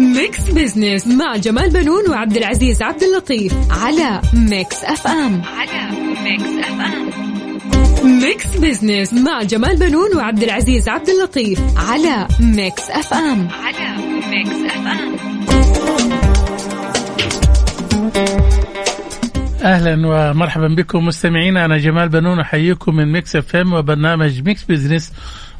Mix Business مع جمال بنون وعبد العزيز عبد اللطيف على Mix FM. على Mix FM. Mix Business مع جمال بنون وعبد العزيز عبد اللطيف على Mix FM. على Mix FM. أهلا ومرحبا بكم مستمعينا. أنا جمال بنون أحييكم من Mix FM وبرنامج Mix Business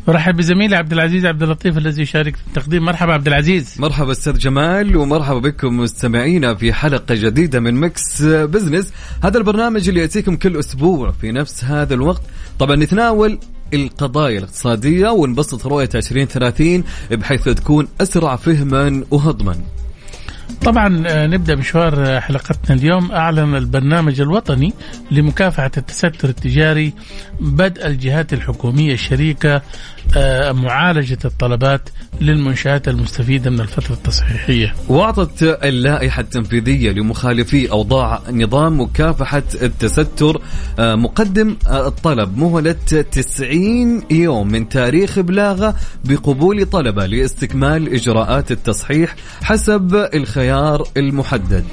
ارحب بزميلي عبد العزيز عبد اللطيف الذي يشارك في التقديم. مرحبا عبد العزيز. مرحبا أستاذ جمال ومرحبا بكم مستمعينا في حلقة جديدة من Mix Business. هذا البرنامج اللي يأتيكم كل أسبوع في نفس هذا الوقت. طبعا نتناول القضايا الاقتصادية ونبسط رؤية 2030 بحيث تكون أسرع فهما وهضما. طبعا آه، نبدأ مشوار آه، حلقتنا اليوم أعلن البرنامج الوطني لمكافحة التستر التجاري بدء الجهات الحكومية الشريكة آه، معالجة الطلبات للمنشآت المستفيدة من الفترة التصحيحية. وأعطت اللائحة التنفيذية لمخالفي أوضاع نظام مكافحة التستر مقدم الطلب مهلة 90 يوم من تاريخ إبلاغه بقبول طلبة لاستكمال إجراءات التصحيح حسب الخيار المحدد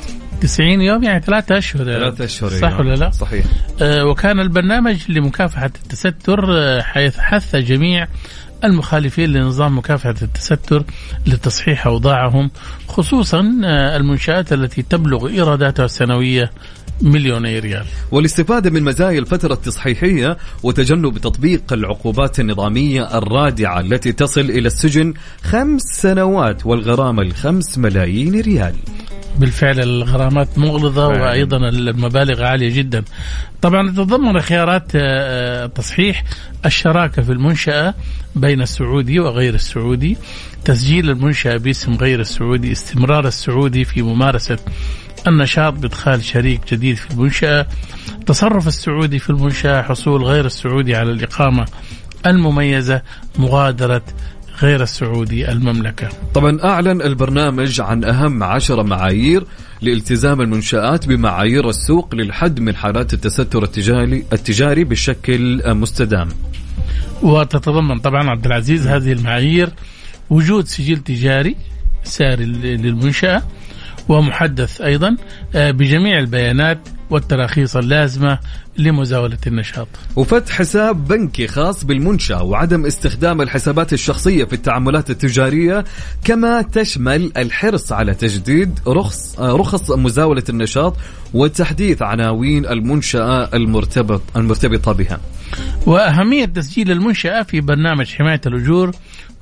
90 يوم يعني ثلاثة أشهر ثلاثة أشهر صح. ولا لا؟ صحيح آه، وكان البرنامج لمكافحة التستر آه، حيث حث جميع المخالفين لنظام مكافحة التستر لتصحيح أوضاعهم خصوصا آه، المنشآت التي تبلغ إيراداتها السنوية مليوني ريال. والاستفادة من مزايا الفترة التصحيحية وتجنب تطبيق العقوبات النظامية الرادعة التي تصل إلى السجن خمس سنوات والغرامة الخمس ملايين ريال. بالفعل الغرامات مغلظة فعلا. وأيضا المبالغ عالية جدا. طبعا تتضمن خيارات آه، آه، تصحيح الشراكة في المنشأة بين السعودي وغير السعودي تسجيل المنشأة باسم غير السعودي استمرار السعودي في ممارسة النشاط بإدخال شريك جديد في المنشأة تصرف السعودي في المنشأة حصول غير السعودي على الإقامة المميزة مغادرة غير السعودي المملكة. طبعا أعلن البرنامج عن أهم عشر معايير لالتزام المنشآت بمعايير السوق للحد من حالات التستر التجاري التجاري بشكل مستدام. وتتضمن طبعا عبد العزيز هذه المعايير وجود سجل تجاري ساري للمنشأة ومحدث أيضا آه، بجميع البيانات والتراخيص اللازمة لمزاولة النشاط. وفتح حساب بنكي خاص بالمنشأة وعدم استخدام الحسابات الشخصية في التعاملات التجارية كما تشمل الحرص على تجديد رخص آه، رخص مزاولة النشاط وتحديث عناوين المنشأة المرتبط المرتبطة بها. وأهمية تسجيل المنشأة في برنامج حماية الأجور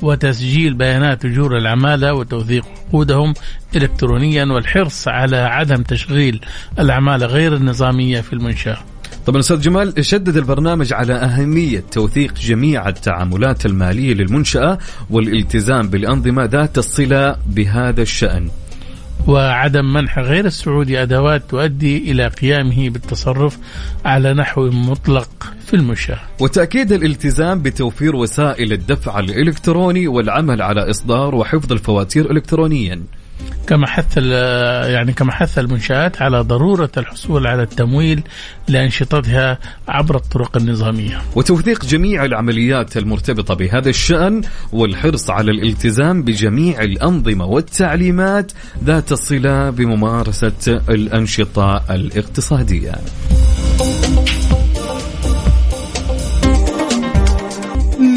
وتسجيل بيانات أجور العمالة وتوثيق عقودهم إلكترونيا والحرص على عدم تشغيل العمالة غير النظامية في المنشأة طبعا أستاذ جمال شدد البرنامج على أهمية توثيق جميع التعاملات المالية للمنشأة والالتزام بالأنظمة ذات الصلة بهذا الشأن. وعدم منح غير السعودي أدوات تؤدي إلى قيامه بالتصرف على نحو مطلق في المنشأة وتأكيد الالتزام بتوفير وسائل الدفع الإلكتروني والعمل على إصدار وحفظ الفواتير الكترونيا. كما حث يعني كما حث المنشآت على ضرورة الحصول على التمويل لأنشطتها عبر الطرق النظامية وتوثيق جميع العمليات المرتبطة بهذا الشأن والحرص على الالتزام بجميع الأنظمة والتعليمات ذات الصلة بممارسة الأنشطة الاقتصادية.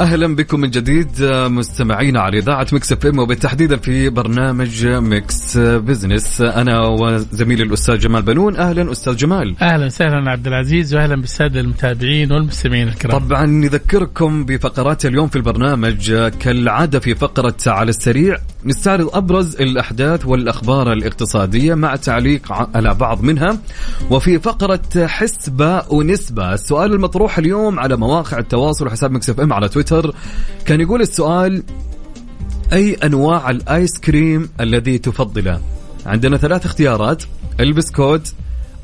أهلا بكم من جديد آه، مستمعينا على إذاعة Mix FM وبالتحديد في برنامج Mix Business. أنا وزميلي الأستاذ جمال بنون. أهلا أستاذ جمال. أهلا وسهلا عبد العزيز وأهلا بالسادة المتابعين والمستمعين الكرام. طبعا نذكركم بفقرات اليوم في البرنامج آه، كالعادة في فقرة على السريع نستعرض أبرز الأحداث والأخبار الاقتصادية مع تعليق على بعض منها. وفي فقرة حسبة ونسبة السؤال المطروح اليوم على مواقع التواصل وحساب Mix FM على تويتر. كان يقول السؤال أي أنواع الآيس كريم الذي تفضله؟ عندنا ثلاث اختيارات البسكوت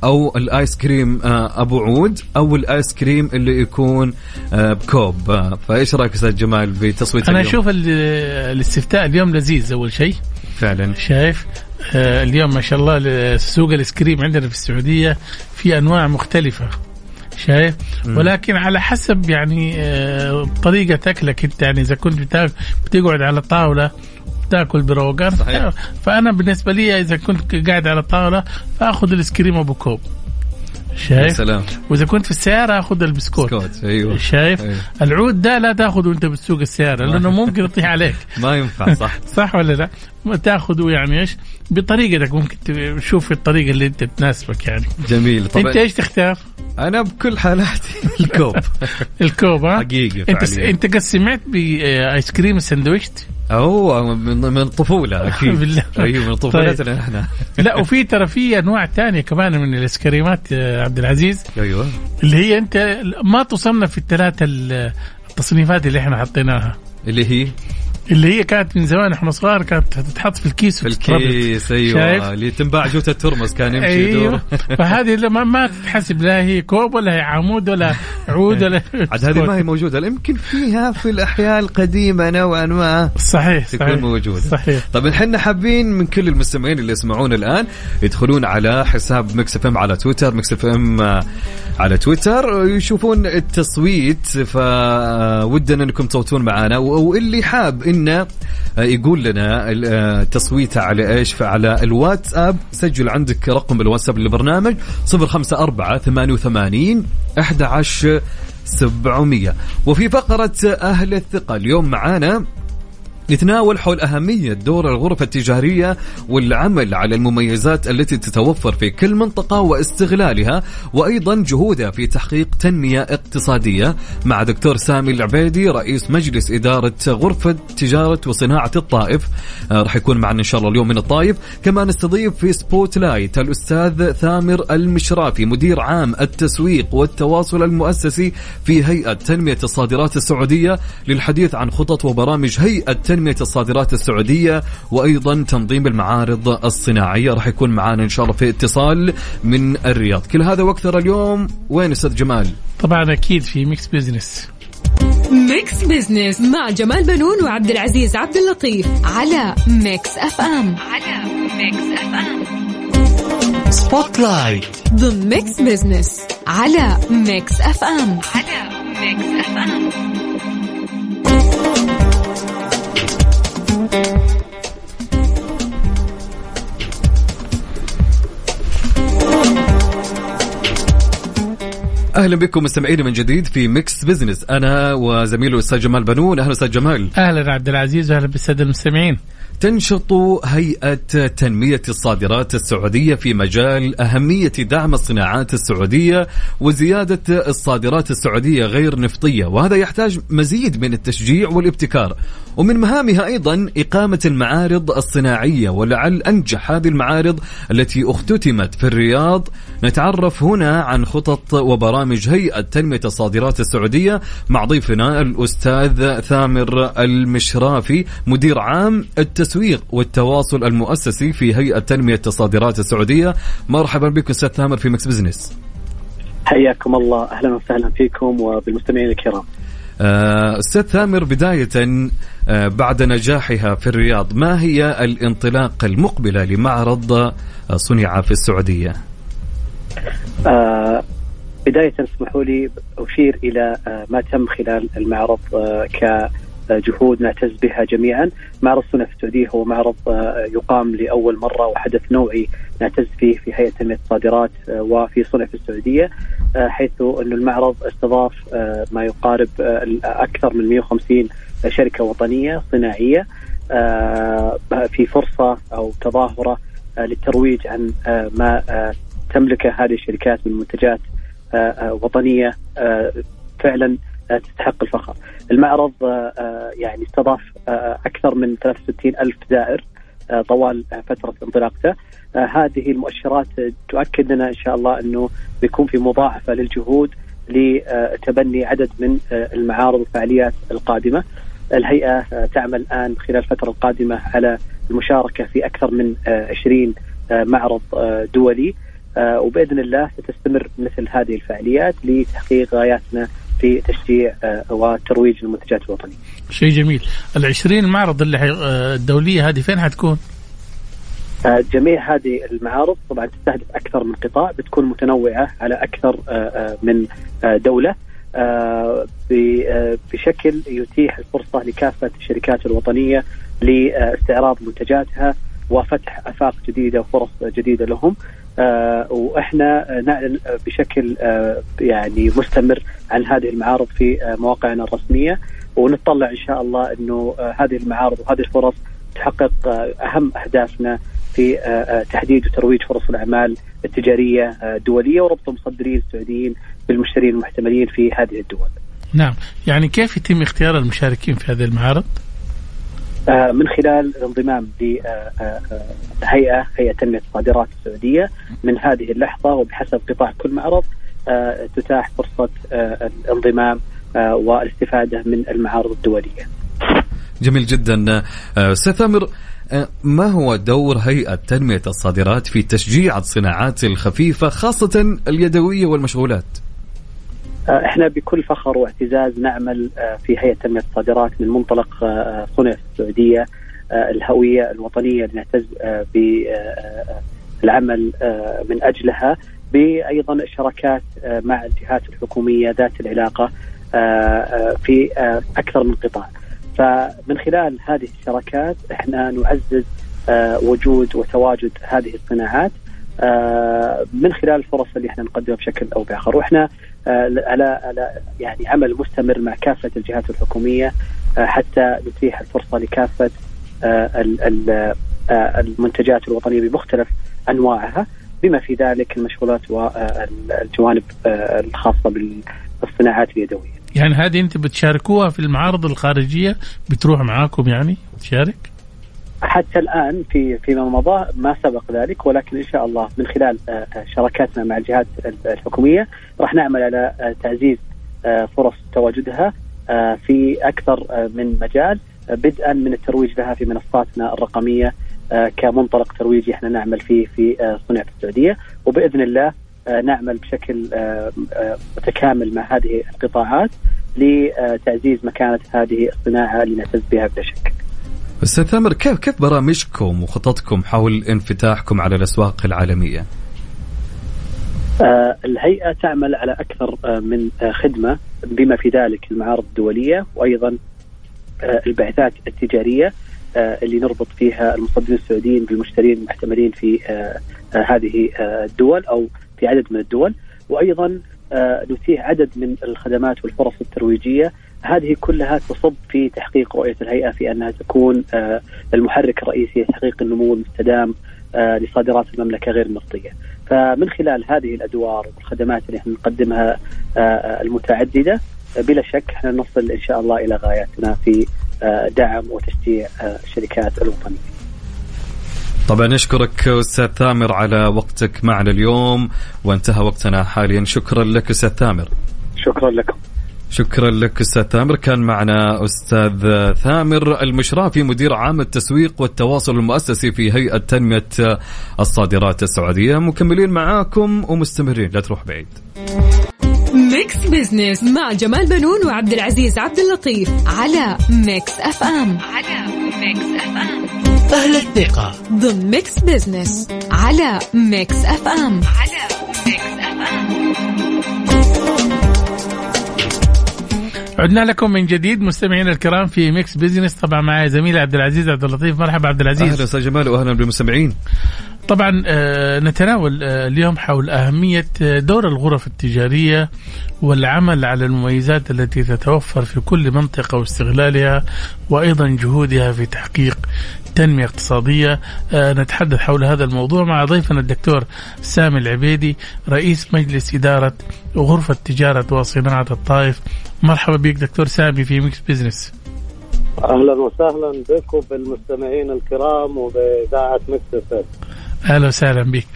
أو الآيس كريم آه، أبو عود أو الآيس كريم اللي يكون آه، بكوب. آه، فإيش رأيك أستاذ جمال بتصويتنا اليوم؟ أشوف ال- الاستفتاء اليوم لذيذ أول شيء. فعلا. شايف؟ اليوم ما شاء الله سوق الآيس كريم عندنا في السعودية في أنواع مختلفة. شايف؟ ولكن على حسب يعني آه، طريقة أكلك أنت. يعني إذا كنت بتقعد على طاولة تاكل بروقان صحيح. فأنا بالنسبة لي إذا كنت قاعد على طاولة فأخذ الإيس كريم ابو كوب. شايف سلام وإذا كنت في السيارة آخذ البسكوت بسكوت أيوه شايف أيوه. العود ده لا تأخذه وانت بتسوق السيارة لأنه ممكن يطيح عليك ما ينفع صح صح ولا لا؟ ما تأخذه يعني إيش؟ بطريقتك ممكن تشوف الطريقة اللي أنت تناسبك يعني. جميل طبعا أنت إيش تختار؟ أنا بكل حالاتي الكوب الكوب ها؟ حقيقي أنت فعليا. أنت قد سمعت بآيس كريم السندويشت؟ أو من من الطفوله أكيد. بالله. أيوه من طفولتنا إحنا لا وفي ترى في أنواع تانية كمان من الايس كريمات يا عبد العزيز. أيوه. اللي هي أنت ما تصنف في الثلاثة التصنيفات اللي إحنا حطيناها. اللي هي؟ اللي هي كانت من زمان إحنا صغار كانت تتحط في الكيس في. الكيس أيوه. شايف؟ اللي تنباع جوته ترمس كان يمشي أيوه. فهذه ما, ما تتحسب لا هي كوب ولا هي عمود ولا عود ولا عاد هذه ما هي موجودة يمكن فيها في الاحياء القديمة نوعا ما صحيح تكون صحيح موجودة. صحيح. طيب إحنا حابين من كل المستمعين اللي يسمعونا الآن يدخلون على حساب Mix FM على تويتر Mix FM على تويتر يشوفون التصويت فودنا أنكم تصوتون معنا واللي حاب انه يقول لنا تصويته على إيش؟ فعلى الواتساب. سجل عندك رقم الواتساب للبرنامج 054 88 11 700 وفي فقرة أهل الثقة اليوم معانا نتناول حول أهمية دور الغرفة التجارية والعمل على المميزات التي تتوفر في كل منطقة واستغلالها وأيضا جهودها في تحقيق تنمية اقتصادية. مع دكتور سامي العبيدي رئيس مجلس إدارة غرفة تجارة وصناعة الطائف. آه راح يكون معنا إن شاء الله اليوم من الطائف. كما نستضيف في Spotlight الأستاذ ثامر المشرافي مدير عام التسويق والتواصل المؤسسي في هيئة تنمية الصادرات السعودية للحديث عن خطط وبرامج هيئة تنمية الصادرات السعودية وأيضا تنظيم المعارض الصناعية. راح يكون معنا إن شاء الله في اتصال من الرياض. كل هذا وأكثر اليوم وين أستاذ جمال؟ طبعا أكيد في Mix Business Mix Business مع جمال بنون وعبد العزيز عبد اللطيف على Mix FM على Mix FM Spotlight ضمن Mix Business على Mix FM على Mix FM أهلا بكم مستمعينا من جديد في Mix Business أنا وزميلي الأستاذ جمال بنون. أهلا أستاذ جمال. أهلا عبد العزيز واهلا بالسادة المستمعين. تنشط هيئة تنمية الصادرات السعودية في مجال أهمية دعم الصناعات السعودية وزيادة الصادرات السعودية غير نفطية وهذا يحتاج مزيد من التشجيع والابتكار. ومن مهامها أيضا إقامة المعارض الصناعية ولعل أنجح هذه المعارض التي اختتمت في الرياض. نتعرف هنا عن خطط وبرامج هيئة تنمية الصادرات السعودية مع ضيفنا الأستاذ ثامر المشرافي مدير عام التسويق والتواصل المؤسسي في هيئة تنمية الصادرات السعودية. مرحبا بكم أستاذ ثامر في Mix Business. حياكم الله. أهلا وسهلا فيكم وبالمستمعين الكرام. أستاذ ثامر بداية بعد نجاحها في الرياض ما هي الانطلاقه المقبلة لمعرض صنع في السعودية؟ آه بداية اسمحوا لي أشير إلى آه ما تم خلال المعرض آه كجهود نعتز بها جميعا. معرض صنع في السعودية هو معرض يقام لأول مرة وحدث نوعي نعتز فيه في هيئة تنمية الصادرات وفي صنع في السعودية حيث أن المعرض استضاف ما يقارب أكثر من 150 شركة وطنية صناعية في فرصة أو تظاهرة للترويج عن ما تملكه هذه الشركات من منتجات وطنية فعلا تستحق الفخر. المعرض يعني استضاف أكثر من 63 ألف زائر طوال فترة انطلاقته. هذه المؤشرات تؤكد لنا إن شاء الله أنه بيكون في مضاعفة للجهود لتبني عدد من المعارض والفعاليات القادمة. الهيئة تعمل الآن خلال الفترة القادمة على المشاركة في أكثر من 20 معرض دولي وبإذن الله ستستمر مثل هذه الفعاليات لتحقيق غاياتنا في تشجيع وترويج المنتجات الوطنية. شيء جميل، ال 20 معرض اللي الدولية هذه فين حتكون؟ جميع هذه المعارض طبعا تستهدف أكثر من قطاع بتكون متنوعة على أكثر من دولة بشكل يتيح الفرصة لكافة الشركات الوطنية لاستعراض منتجاتها وفتح آفاق جديدة وفرص جديدة لهم. آه وإحنا نعلن بشكل آه يعني مستمر عن هذه المعارض في آه مواقعنا الرسمية. ونتطلع إن شاء الله إنه آه هذه المعارض وهذه الفرص تحقق آه أهم أهدافنا في آه آه تحديد وترويج فرص الأعمال التجارية آه الدولية وربط المصدرين السعوديين بالمشترين المحتملين في هذه الدول. نعم، يعني كيف يتم اختيار المشاركين في هذه المعارض؟ من خلال الانضمام لهيئه هيئة تنمية الصادرات السعودية من هذه اللحظة وبحسب قطاع كل معرض تتاح فرصة الانضمام والاستفادة من المعارض الدولية. جميل جدا أستاذ ثامر ما هو دور هيئة تنمية الصادرات في تشجيع الصناعات الخفيفة خاصة اليدوية والمشغولات؟ إحنا بكل فخر واعتزاز نعمل في هيئة تنمية الصادرات من منطلق صنع في السعوديه الهوية الوطنية اللي نعتز بالعمل من أجلها بايضا الشراكات مع الجهات الحكومية ذات العلاقة في أكثر من قطاع. فمن خلال هذه الشراكات إحنا نعزز وجود وتواجد هذه الصناعات من خلال الفرص اللي إحنا نقدمها بشكل أو بآخر وإحنا على على يعني عمل مستمر مع كافة الجهات الحكومية حتى نتيح الفرصة لكافة المنتجات الوطنية بمختلف أنواعها بما في ذلك المشغولات والجوانب الخاصة بالصناعات اليدوية. يعني هذه انت بتشاركوها في المعارض الخارجية بتروح معاكم يعني تشارك؟ حتى الآن في فيما مضى ما سبق ذلك ولكن إن شاء الله من خلال شراكاتنا مع الجهات الحكومية راح نعمل على تعزيز فرص تواجدها في أكثر من مجال بدءا من الترويج لها في منصاتنا الرقمية كمنطلق ترويجي إحنا نعمل فيه في صنع في السعودية وبإذن الله نعمل بشكل متكامل مع هذه القطاعات لتعزيز مكانة هذه الصناعة اللي نعتز بها بلا شك. أستاذ ثامر كيف كيف برامجكم وخططكم حول انفتاحكم على الأسواق العالمية؟ آه الهيئة تعمل على أكثر آه من آه خدمة بما في ذلك المعارض الدولية وأيضا آه البعثات التجارية آه اللي نربط فيها المصدرين السعوديين بالمشترين المحتملين في آه آه هذه آه الدول أو في عدد من الدول وأيضا آه نتيح عدد من الخدمات والفرص الترويجية هذه كلها تصب في تحقيق رؤية الهيئة في أنها تكون آه المحرك الرئيسي لتحقيق النمو المستدام آه لصادرات المملكة غير النفطيه. فمن خلال هذه الأدوار والخدمات اللي إحنا نقدمها المتعددة بلا شك إحنا نصل إن شاء الله إلى غاياتنا في دعم وتشجيع الشركات الوطنية. طبعا نشكرك أستاذ ثامر على وقتك معنا اليوم وانتهى وقتنا حاليا. شكرا لك أستاذ ثامر. شكرا لكم. شكرا لك أستاذ ثامر كان معنا أستاذ ثامر المشرافي مدير عام التسويق والتواصل المؤسسي في هيئة تنمية الصادرات السعودية. مكملين معاكم ومستمرين. لا تروح بعيد. Mix Business مع جمال بنون وعبد العزيز عبد اللطيف على Mix FM. على Mix FM. أهل الثقة ضمن Mix Business على Mix FM على Mix FM عدنا لكم من جديد مستمعينا الكرام في Mix Business طبعا معي زميلي عبد العزيز عبد اللطيف. مرحبا عبد العزيز. أهلا أستاذ جمال وأهلا بالمستمعين. طبعا آه نتناول آه اليوم حول أهمية دور الغرف التجارية والعمل على المميزات التي تتوفر في كل منطقة واستغلالها وأيضا جهودها في تحقيق تنمية اقتصادية. آه، نتحدث حول هذا الموضوع مع ضيفنا الدكتور سامي العبيدي رئيس مجلس إدارة غرفة تجارة وصناعة الطائف. مرحبا بك دكتور سامي في Mix Business أهلا وسهلا بكم بالمستمعين الكرام وبإذاعة Mix أهلا وسهلا بك.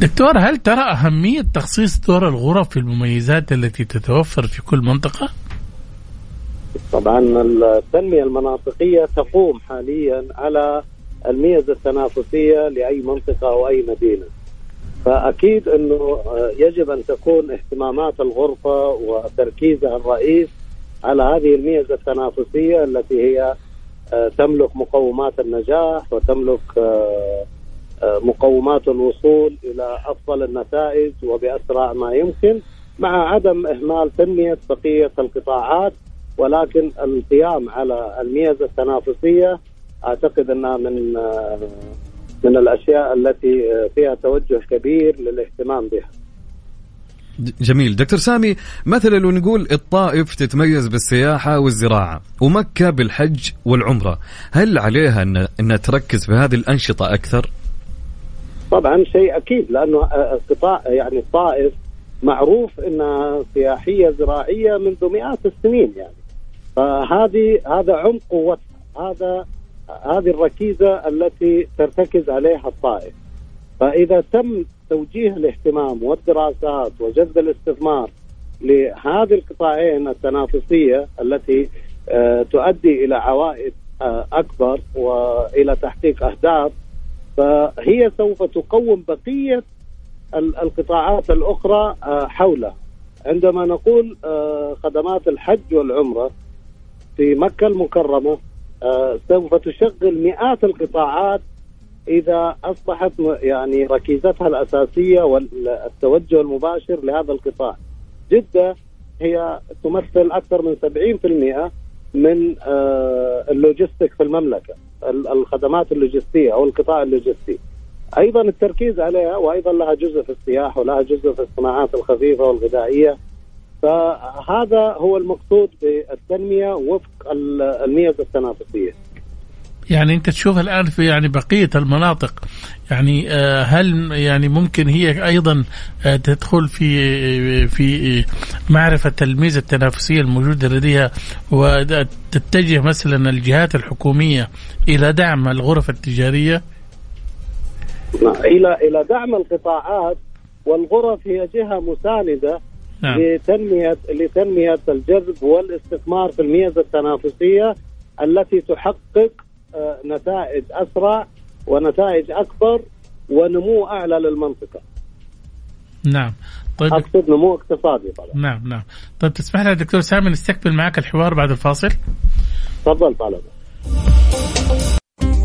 دكتور هل ترى أهمية تخصيص دور الغرف في المميزات التي تتوفر في كل منطقة؟ طبعا التنمية المناطقية تقوم حاليا على الميزة التنافسية لأي منطقة أو أي مدينة. فأكيد أنه يجب أن تكون اهتمامات الغرفة وتركيزها الرئيس على هذه الميزة التنافسية التي هي آه، تملك مقومات النجاح وتملك آه، مقومات الوصول إلى أفضل النتائج وبأسرع ما يمكن مع عدم إهمال تنمية بقية القطاعات ولكن القيام على الميزة التنافسية أعتقد أنها من من الأشياء التي فيها توجه كبير للاهتمام بها. جميل دكتور سامي مثلا لو نقول الطائف تتميز بالسياحة والزراعة ومكة بالحج والعمرة هل عليها أن, أن تركز في هذه الأنشطة أكثر؟ طبعا شيء أكيد لأنه قطاع يعني الطائف معروف إنها سياحية زراعية منذ مئات السنين يعني فهذه هذا عمق قوتها هذا هذه الركيزة التي ترتكز عليها الطائف. فإذا تم توجيه الاهتمام والدراسات وجذب الاستثمار لهذه القطاعين التنافسية التي تؤدي إلى عوائد أكبر وإلى تحقيق أهداف فهي سوف تقوم بقية القطاعات الأخرى آه، حولها. عندما نقول آه، خدمات الحج والعمرة في مكة المكرمة آه، سوف تشغل مئات القطاعات إذا أصبحت يعني ركيزتها الأساسية والتوجه المباشر لهذا القطاع. جدة هي تمثل أكثر من 70% من ال logistic في المملكة. الخدمات اللوجستية أو القطاع اللوجستي أيضا التركيز عليها وأيضا لها جزء في السياحة ولها جزء في الصناعات الخفيفة والغذائية فهذا هو المقصود بالتنمية وفق الميزه التنافسية. يعني انت تشوف الآن في يعني بقية المناطق يعني آه، هل يعني ممكن هي أيضا آه، تدخل في في معرفة الميزه التنافسية الموجودة لديها وتتجه مثلا الجهات الحكومية إلى دعم الغرف التجارية؟ نعم، إلى إلى دعم القطاعات والغرف هي جهة مساندة نعم. لتنميه لتنمية الجذب والاستثمار في الميزة التنافسية التي تحقق آه، نتائج أسرع ونتائج أكبر ونمو أعلى للمنطقة. نعم طيب أقصد نمو اقتصادي طبعا. نعم نعم طيب تسمح لي دكتور سامي نستكمل معك الحوار بعد الفاصل؟ تفضل طالب.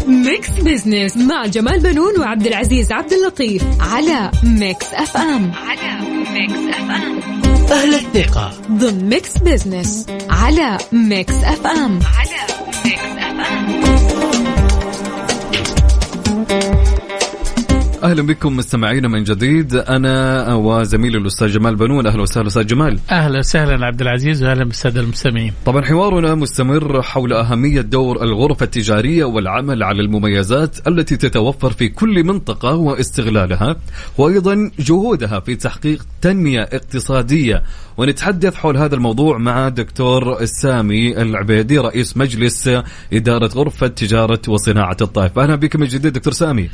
Mix Business مع جمال بنون وعبد العزيز عبد اللطيف على Mix FM على Mix FM أهل الثقة. ضمن Mix Business على Mix FM على Mix FM أهلا بكم مستمعينا من جديد. أنا وزميلي الأستاذ جمال بنون. أهلا وسهلا أستاذ جمال. أهلا وسهلا عبد العزيز واهلا بالسادة المستمعين. طبعا حوارنا مستمر حول أهمية دور الغرف التجارية والعمل على المميزات التي تتوفر في كل منطقة واستغلالها وأيضا جهودها في تحقيق تنمية اقتصادية. ونتحدث حول هذا الموضوع مع دكتور سامي العبيدي رئيس مجلس إدارة غرفة تجارة وصناعة الطائف. أهلا بك من جديد دكتور سامي.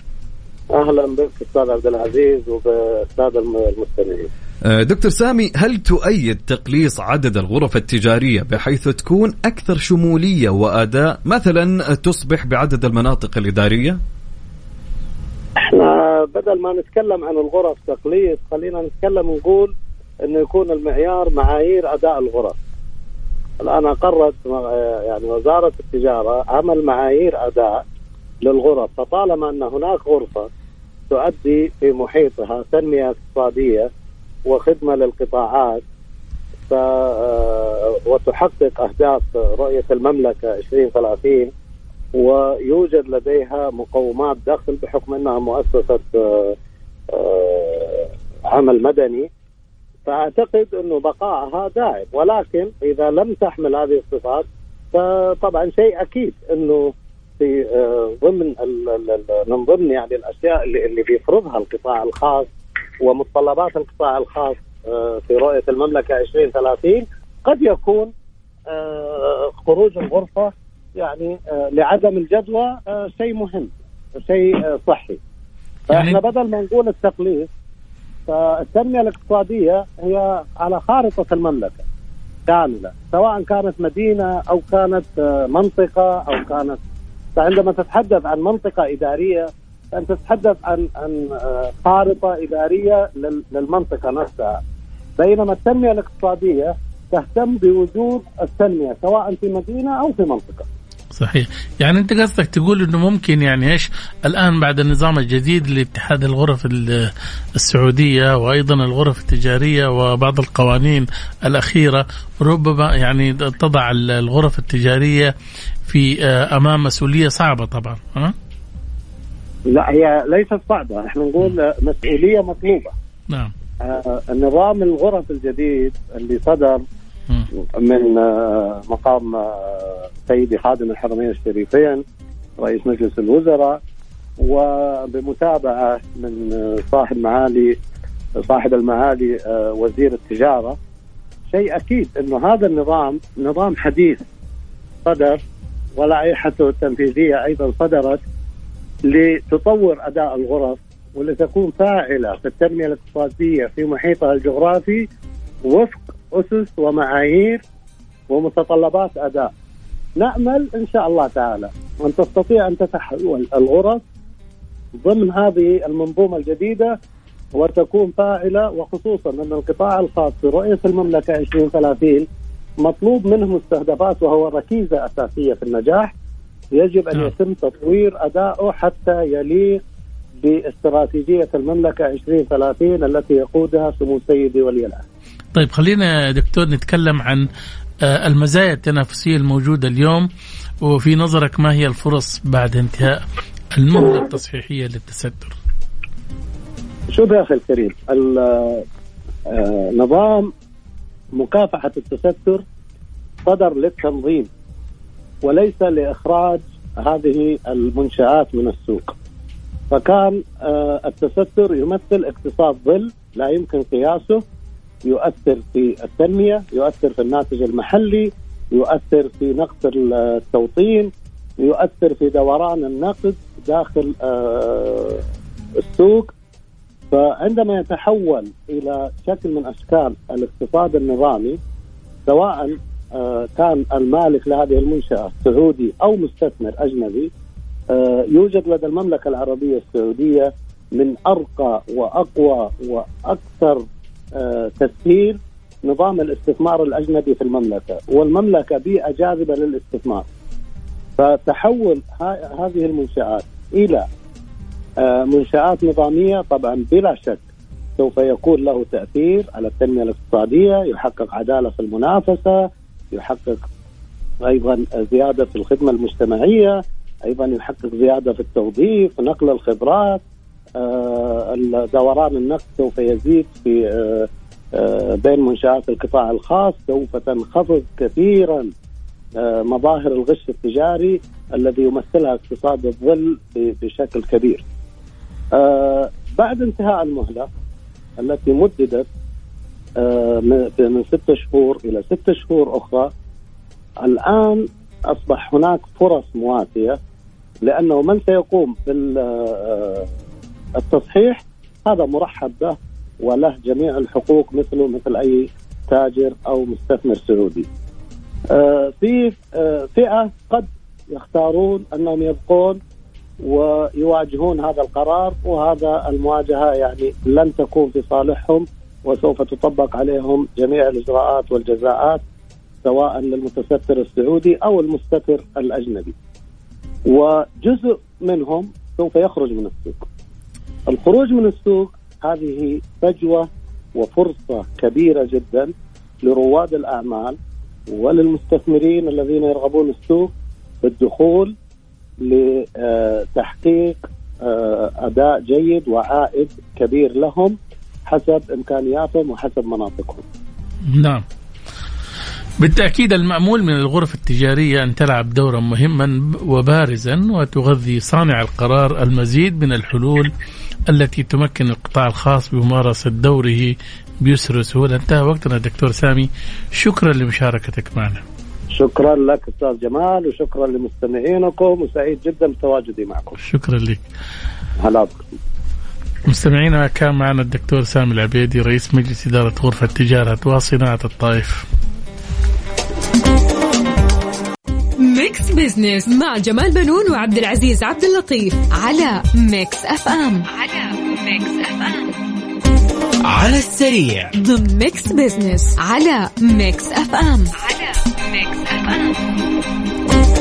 أهلا بك أستاذ عبد العزيز وبالساده المستمعين. أه، دكتور سامي هل تؤيد تقليص عدد الغرف التجارية بحيث تكون أكثر شمولية واداء مثلا تصبح بعدد المناطق الإدارية؟ إحنا بدل ما نتكلم عن الغرف تقليص خلينا نتكلم نقول إنه يكون المعيار معايير أداء الغرف. الآن أقرت يعني وزارة التجارة عمل معايير أداء للغرف فطالما أن هناك غرفة تؤدي في محيطها تنمية اقتصادية وخدمة للقطاعات. آه، وتحقق أهداف رؤية المملكة 2030 ويوجد لديها مقومات دخل بحكم أنها مؤسسة آه، آه، عمل مدني. فأعتقد أنه بقائها داعم ولكن إذا لم تحمل هذه الصفات فطبعا شيء أكيد أنه في آه، ضمن من ضمن يعني الأشياء اللي اللي بيفرضها القطاع الخاص ومتطلبات القطاع الخاص آه، في رؤية المملكة 2030 قد يكون آه، خروج الغرفة يعني لعدم الجدوى شيء مهم شيء صحي. فإحنا يعني- بدل ما نقول التقليص فالتنمية الاقتصادية هي على خارطة المملكة كاملة سواء كانت مدينة أو كانت منطقة أو كانت فعندما تتحدث عن منطقة إدارية فانت تتحدث عن عن آه، خارطة إدارية لل- للمنطقة نفسها. بينما التنمية الاقتصادية تهتم بوجود التنمية سواء في مدينة أو في منطقة. صحيح. يعني أنت قصدك تقول إنه ممكن يعني إيش؟ الآن بعد النظام الجديد لاتحاد الغرف ال- السعودية وأيضا الغرف التجارية وبعض القوانين الأخيرة ربما يعني تضع ال- الغرف التجارية في آه، أمام مسؤولية صعبة طبعا ها؟ لا هي ليست صعبة. إحنا نقول مسؤولية مطلوبة. نعم. آه، النظام الغرف الجديد اللي صدر. من آه، مقام آه، سيدي خادم الحرمين الشريفين رئيس مجلس الوزراء وبمتابعة من آه، صاحب معالي صاحب المعالي وزير التجارة. شيء أكيد إنه هذا النظام نظام حديث صدر ولائحته التنفيذيه أيضا صدرت لتطور أداء الغرف ولتكون فاعلة في التنمية الاقتصادية في محيطها الجغرافي وفق أسس ومعايير ومتطلبات أداء. نأمل إن شاء الله تعالى أن تستطيع أن تتحول الغرف ضمن هذه المنظومة الجديدة وتكون فاعلة وخصوصا أن القطاع الخاص في رؤيه المملكة 2030 مطلوب منه مستهدفات وهو ركيزة أساسية في النجاح يجب أن نعم. يتم تطوير ادائه حتى يليق باستراتيجية المملكة 2030 التي يقودها سمو سيدي ولي العهد. طيب خلينا يا دكتور نتكلم عن آه، المزايا التنافسية الموجودة اليوم وفي نظرك ما هي الفرص بعد انتهاء المهله التصحيحية للتستر؟ شوف يا أخي الكريم ال- آه، نظام مكافحة التستر صدر للتنظيم وليس لإخراج هذه المنشآت من السوق فكان آه، التستر يمثل اقتصاد ظل لا يمكن قياسه يؤثر في التنمية يؤثر في الناتج المحلي يؤثر في نقص التوطين يؤثر في دوران النقد داخل آه، السوق. فعندما يتحول إلى شكل من أشكال الاقتصاد النظامي سواء آه، كان المالك لهذه المنشأة سعودي أو مستثمر أجنبي آه، يوجد لدى المملكة العربية السعودية من أرقى وأقوى وأكثر تسهيل نظام الاستثمار الأجنبي في المملكة والمملكة بيئه جاذبه للاستثمار. فتحول هذه المنشآت إلى آه، منشآت نظامية طبعا بلا شك سوف يكون له تأثير على التنمية الاقتصادية يحقق عدالة في المنافسة يحقق أيضا زيادة في الخدمة المجتمعية أيضا يحقق زيادة في التوظيف نقل الخبرات. آه، دوران النقد سوف يزيد في آه، آه، بين منشآت القطاع الخاص سوف تنخفض كثيرا آه، مظاهر الغش التجاري الذي يمثلها اقتصاد الظل بشكل كبير. آه، بعد انتهاء المهلة التي مددت آه، من من ست شهور إلى ست شهور أخرى الآن أصبح هناك فرص مواتية لأنه من سيقوم بالتصحيح هذا مرحب به وله جميع الحقوق مثله مثل أي تاجر أو مستثمر سعودي. آه، في آه، فئة قد يختارون أنهم يبقون ويواجهون هذا القرار وهذا المواجهة يعني لن تكون في صالحهم وسوف تطبق عليهم جميع الإجراءات والجزاءات سواء للمتستر السعودي أو المستتر الأجنبي. وجزء منهم سوف يخرج من السوق. الخروج من السوق هذه فجوة وفرصة كبيرة جدا لرواد الأعمال وللمستثمرين الذين يرغبون السوق بالدخول لتحقيق آه، أداء جيد وعائد كبير لهم حسب إمكانياتهم وحسب مناطقهم. نعم بالتأكيد المأمول من الغرف التجارية أن تلعب دورا مهما وبارزا وتغذي صانع القرار المزيد من الحلول التي تمكن القطاع الخاص بممارسة دوره بيسر وسهولة انتهى وقتنا دكتور سامي. شكرا لمشاركتك معنا. شكرا لك أستاذ جمال وشكرا لمستمعينكم وسعيد جدا بتواجدي معكم. شكرا لك. هلا بكم. مستمعينا كان معنا الدكتور سامي العبيدي رئيس مجلس إدارة غرفة تجارة وصناعة الطائف. Mix Business مع جمال بنون وعبد العزيز عبد اللطيف على Mix FM. على Mix FM. على السريع. ضمن Mix Business على Mix FM. على Mix FM.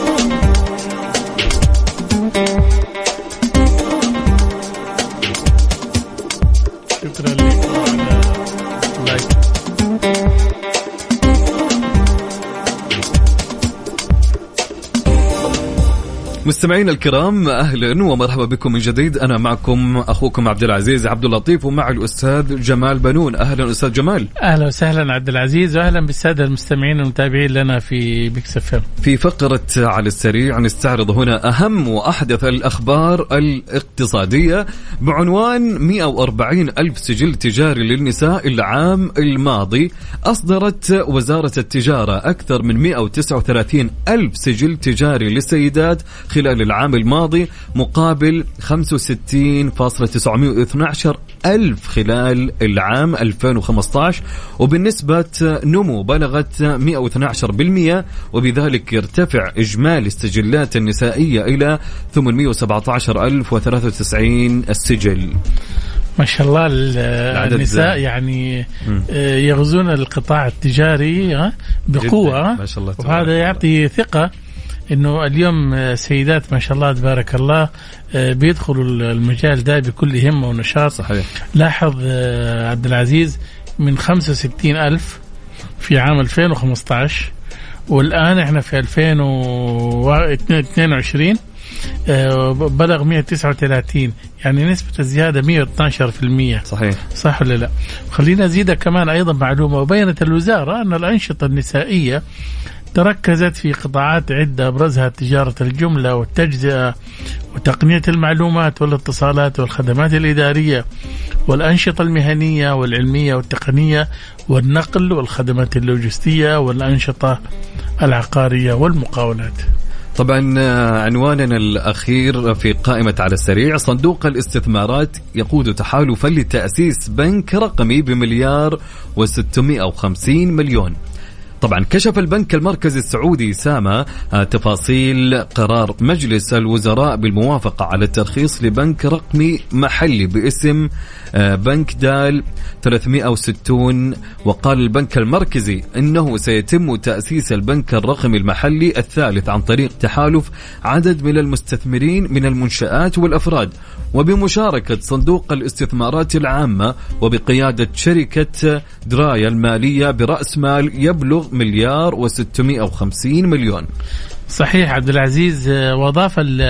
مستمعينا الكرام أهلا ومرحبا بكم من جديد. أنا معكم أخوكم عبد العزيز عبد اللطيف ومع الأستاذ جمال بنون. أهلا أستاذ جمال. أهلا وسهلا عبد العزيز واهلا بالسادة المستمعين المتابعين لنا في بيكس اف في فقرة على السريع نستعرض هنا أهم وأحدث الأخبار الاقتصادية بعنوان 140 ألف سجل تجاري للنساء العام الماضي. أصدرت وزارة التجارة أكثر من 139 ألف سجل تجاري للسيدات خلال العام الماضي مقابل 65.912 ألف خلال العام 2015 وبالنسبة نمو بلغت 112% وبذلك يرتفع إجمالي السجلات النسائية إلى 817093 السجل ما شاء الله النساء. يعني آه، يغزون القطاع التجاري بقوة جداً، ما شاء الله وهذا. يعطي ثقة إنه اليوم آه، سيدات ما شاء الله تبارك الله آه، بيدخلوا المجال ده بكل همة ونشاط. صحيح. لاحظ آه، عبد العزيز من 65 ألف في عام 2015 والآن إحنا في 2022 آه، بلغ 139 يعني نسبة الزيادة 112% صحيح. صح ولا لا؟ خلينا أزيدك كمان أيضا معلومة وبينت الوزارة أن الأنشطة النسائية تركزت في قطاعات عدة أبرزها تجارة الجملة والتجزئة وتقنية المعلومات والاتصالات والخدمات الإدارية والأنشطة المهنية والعلمية والتقنية والنقل والخدمات اللوجستية والأنشطة العقارية والمقاولات. طبعا آه، عنواننا الأخير في قائمة على السريع صندوق الاستثمارات يقود تحالفا لتأسيس بنك رقمي بمليار و650 مليون. طبعا كشف البنك المركزي السعودي ساما آه، تفاصيل قرار مجلس الوزراء بالموافقة على الترخيص لبنك رقمي محلي باسم بنك دال 360 وقال البنك المركزي إنه سيتم تأسيس البنك الرقمي المحلي الثالث عن طريق تحالف عدد من المستثمرين من المنشآت والأفراد وبمشاركة صندوق الاستثمارات العامة وبقيادة شركة دراية المالية برأس مال يبلغ مليار و650 مليون. صحيح عبد العزيز آه، وأضاف ال-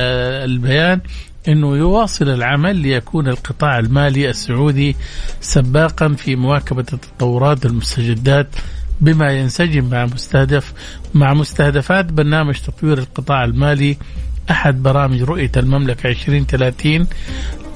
البيان إنه يواصل العمل ليكون القطاع المالي السعودي سباقا في مواكبة التطورات المستجدات بما ينسجم مع مستهدف مع مستهدفات برنامج تطوير القطاع المالي أحد برامج رؤية المملكة 2030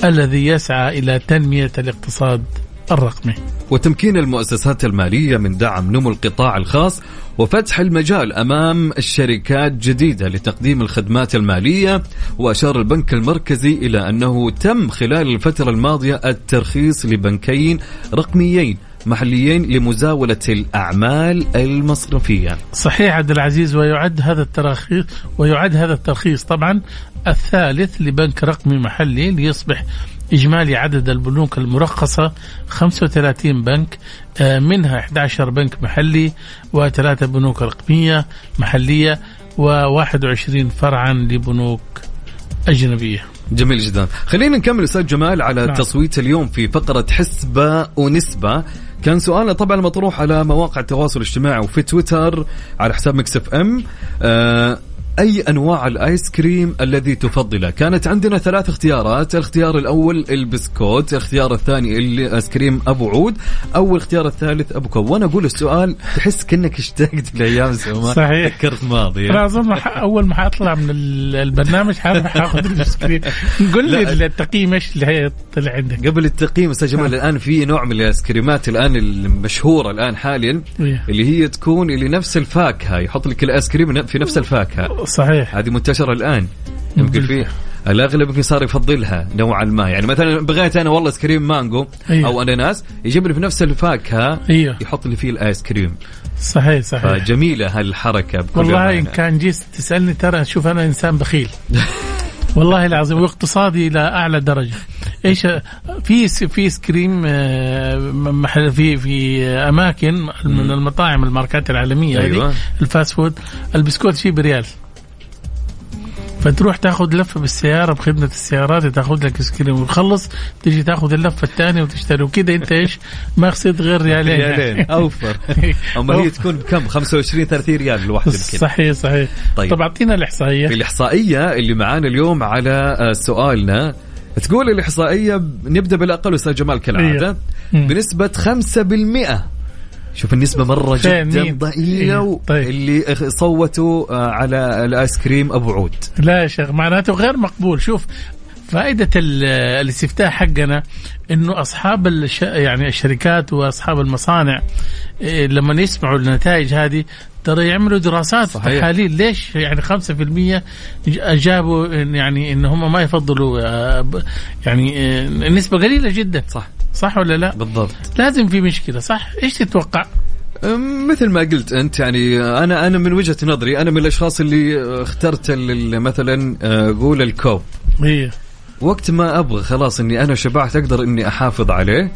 الذي يسعى إلى تنمية الاقتصاد. الرقمي. وتمكين المؤسسات المالية من دعم نمو القطاع الخاص وفتح المجال أمام الشركات جديدة لتقديم الخدمات المالية وأشار البنك المركزي إلى أنه تم خلال الفترة الماضية الترخيص لبنكين رقميين محليين لمزاولة الأعمال المصرفية صحيح عبد العزيز ويعد هذا التراخيص ويعد هذا الترخيص طبعا الثالث لبنك رقمي محلي ليصبح إجمالي عدد البنوك المرخصة 35 بنك آه، منها 11 بنك محلي وثلاثة بنوك رقمية محلية و21 فرعا لبنوك أجنبية. جميل جدا. خلينا نكمل أستاذ جمال على نعم. تصويت اليوم في فقرة حسبة ونسبة. كان سؤالنا طبعا مطروح على مواقع التواصل الاجتماعي وفي تويتر على حساب Mix FM. آه أي أنواع الآيس كريم الذي تفضله؟ كانت عندنا ثلاث اختيارات. الاختيار الأول البسكوت الاختيار الثاني الآيس كريم أبو عود أو الاختيار الثالث أبو كوب وأنا أقول السؤال تحس كأنك اشتقت لأيام زمان. صحيح. فكرت ماضي. أنا أظن ح- أول ما حأطلع من ال- البرنامج حروح اخذ الآيس كريم. قل لي. التقييم إيش اللي هي طلع عندك؟ قبل التقييم أستاذ جمال الآن في نوع من الآيس كريمات الآن المشهورة الآن حاليا إيه. اللي هي تكون اللي نفس الفاكهة. يحط لك الآيس كريم في نفس الفاكهة. صحيح. هذه منتشرة الآن. يمكن في الأغلب يمكن صار يفضلها نوعا ما. يعني مثلا بغيت أنا والله ايس كريم مانجو أيوه. أو أناناس يجيب لي في نفس الفاكهة أيوه. يحط لي فيه الآيس كريم صحيح صحيح. فجميلة هالحركة بكل والله إن. كان جيت تسألني ترى شوف أنا إنسان بخيل. والله العظيم واقتصادي إلى أعلى درجة. إيش في في آيس كريم آه، محل في في أماكن من المطاعم الماركات العالمية أيوة. هذه ال fast food البسكوت فيه بريال. فتروح تاخذ لفة بالسيارة بخدمة السيارات تاخذ لك آيس كريم وتخلص تجي تاخذ اللفة الثانية وتشتري. وكذا انت إيش؟ ما خسرت غير ريالين. ريالين. أوفر. أما هي تكون بكم 25 30 ريال الواحده بكذا صحيح صحيح. طيب. طب أعطينا الإحصائية. في الإحصائية اللي معانا اليوم على آه، سؤالنا. تقول الإحصائية نبدأ بالأقل أستاذ جمال كالعادة. مم. بنسبة 5% شوف النسبة مرة؟ جدا؟ ضئيلة إيه. طيب. اللي صوتوا آه، على الآيس كريم أبو عود لا يا شيخ معناته غير مقبول شوف فائدة ال- الاستفتاء حقنا إنه أصحاب الش... يعني الشركات وأصحاب المصانع إيه، لما يسمعوا النتائج هذه ترى يعملوا دراسات صحيح. تحاليل ليش يعني 5% ج- اجابوا يعني إن هم ما يفضلوا آه، يعني آه، النسبة قليلة جدا صح صح ولا لا؟ بالضبط لازم في مشكلة صح؟ إيش تتوقع؟ مثل ما قلت أنت يعني أنا أنا من وجهة نظري أنا من الأشخاص اللي اخترت ال- ال- مثلا آه، قول الكوب هي وقت ما أبغى خلاص إني أنا شبعت أقدر إني أحافظ عليه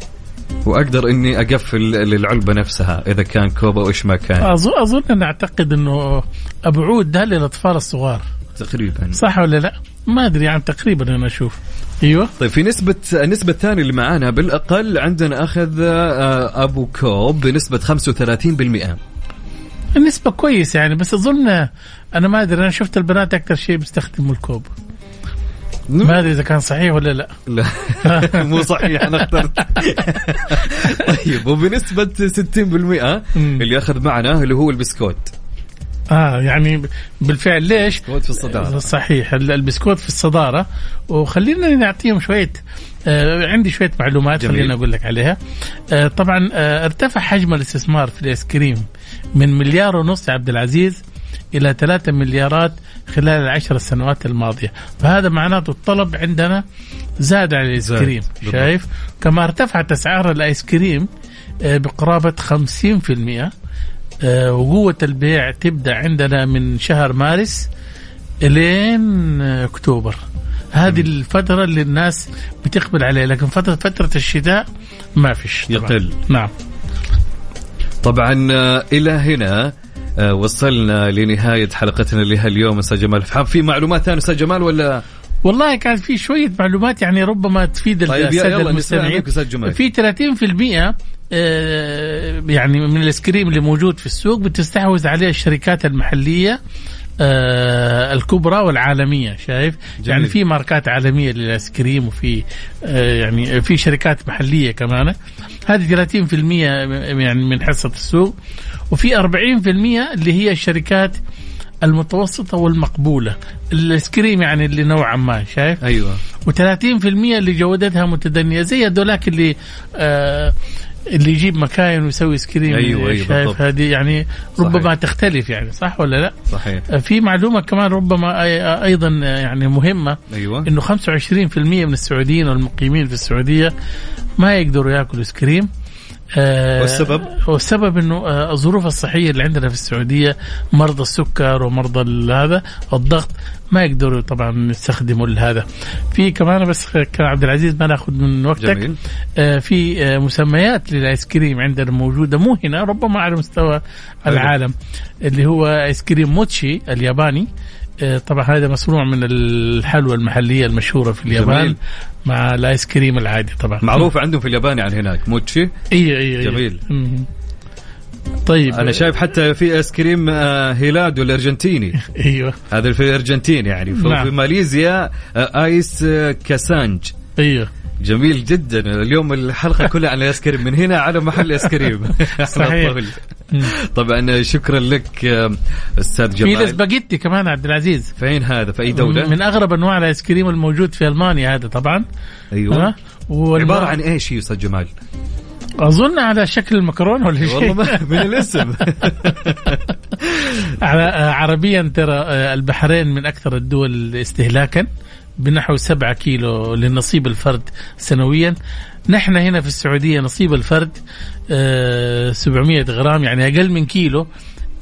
وأقدر إني أقفل للعلبه نفسها إذا كان كوب أو إيش ما كان أظن أظن أنا أعتقد إنه ابو عود ده للأطفال الصغار تقريبا صح ولا لا؟ ما أدري يعني تقريبا أنا أشوف أيوه. طيب في نسبة النسبة الثانية اللي معانا بالأقل عندنا أخذ آه، أبو كوب بنسبة 35% النسبة كويس يعني بس أظن أنا ما أدري أنا شفت البنات أكثر شيء بيستخدموا الكوب. ما أدري إذا كان صحيح ولا لا. لا مو صحيح أنا اخترت. طيب وبنسبة 60% اللي أخذ معنا اللي هو البسكوت. آه يعني بالفعل ليش؟ البسكوت في الصدارة صحيح ال- البسكوت في الصدارة وخلينا نعطيهم شوية آه عندي شوية معلومات جميل. خلينا أقول لك عليها آه طبعا آه ارتفع حجم الاستثمار في الآيس كريم من مليار ونص يا عبد العزيز إلى ثلاثة مليارات خلال العشر سنوات الماضية فهذا معناته الطلب عندنا زاد على الآيس زاد، كريم. شايف كما ارتفعت أسعار الآيس كريم آه بقرابة 50% آه، وقوة البيع تبدأ عندنا من شهر مارس إلين آه، أكتوبر. هذه الفترة اللي الناس بتقبل عليها لكن فترة فترة الشتاء ما فيش. يقل. نعم. طبعا آه، إلى هنا آه، وصلنا لنهاية حلقتنا لها اليوم أستاذ جمال في معلومات ثانية أستاذ جمال ولا؟ والله كان في شوية معلومات يعني ربما تفيد طيب، السادة المستمعين. في 30% آه، يعني من الايس اللي موجود في السوق بتستحوذ عليه الشركات المحلية آه الكبرى والعالمية شايف؟ جميل. يعني في ماركات عالمية للايس كريم وفي آه يعني في شركات محلية كمان. هذه 30% يعني من حصة السوق. وفي 40% اللي هي الشركات المتوسطة والمقبولة. الايس كريم يعني اللي نوعا ما شايف؟ أيوة. و30% اللي جودتها متدنية زي هذولاك اللي آه اللي يجيب مكاين ويسوي آيس كريم أيوة، أيوة، شايف. هذه يعني ربما صحيح. تختلف يعني صح ولا لا؟ صحيح آه، في معلومة كمان ربما أيضا يعني مهمة أيوة إنه 25% من السعوديين والمقيمين في السعودية ما يقدروا ياكلوا ايس كريم آه، والسبب؟ والسبب إنه آه، الظروف الصحية اللي عندنا في السعودية مرضى السكر ومرضى هذا الضغط ما يقدروا طبعا يستخدموا هذا في كمان بس كان عبد العزيز ما ناخذ من وقتك جميل آه، في آه، مسميات للآيس كريم عندنا موجودة مو هنا ربما على مستوى حلو. العالم اللي هو آيس كريم موتشي الياباني طبعا هذا مصنوع من الحلوى المحلية المشهورة في اليابان جميل. مع الآيس كريم العادي طبعا. معروف عندهم في اليابان عن هناك. موتشي؟ إي إي جميل. مم. طيب. أنا شايف حتى في آيس كريم آه، helado الارجنتيني أيوه. هذا في الأرجنتين يعني. في, نعم. في ماليزيا آه، ais آه، kacang. أيوه. جميل جدا. اليوم الحلقة كلها عن الايس كريم. من هنا على محل آيس كريم. صحيح. طبعا شكرا لك أستاذ في جمال. الاسباجيتي كمان عبد العزيز. فين هذا؟ في أي دولة؟ من أغرب أنواع الآيس كريم الموجود في ألمانيا هذا طبعا. أيوه؟ والم- عبارة عن إيش يا أستاذ جمال؟ أظن على شكل المكرونة ولا والله شيء ما من الاسم. آه، عربيا ترى آه، البحرين من أكثر الدول استهلاكا. بنحو 7 كيلو لنصيب الفرد سنويا. نحن هنا في السعودية نصيب الفرد آه، 700 غرام يعني أقل من كيلو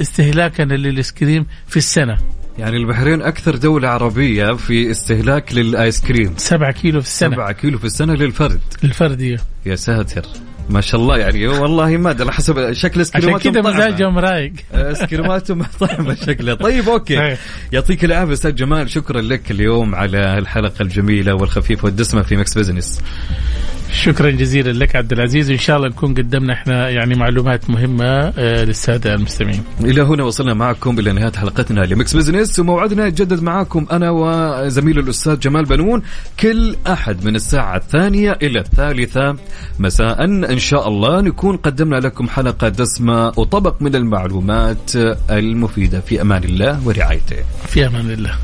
استهلاكا للآيس كريم في السنة. يعني البحرين أكثر دولة عربية في استهلاك للآيس كريم. 7 كيلو في السنة. 7 كيلو في السنة للفرد. للفرد إيه. يا ساتر. ما شاء الله يعني والله ما أدري على حسب شكل عشان اسكريماتهم كذا طعمة. مزاجهم رايق. اسكريماتهم طعمه شكله. طيب أوكي. صحيح. يعطيك العافية أستاذ جمال. شكرا لك اليوم على الحلقة الجميلة والخفيفة والدسمة في Mix Business. شكرا جزيلا لك عبد العزيز. وان شاء الله نكون قدمنا إحنا يعني معلومات مهمة آه، للسادة المستمعين. إلى هنا وصلنا معكم إلى نهاية حلقتنا ل Mix Business وموعدنا يتجدد معكم أنا وزميل الأستاذ جمال بنون كل أحد من الساعة الثانية إلى الثالثة مساء. إن شاء الله نكون قدمنا لكم حلقة دسمة وطبق من المعلومات المفيدة. في أمان الله ورعايته. في أمان الله.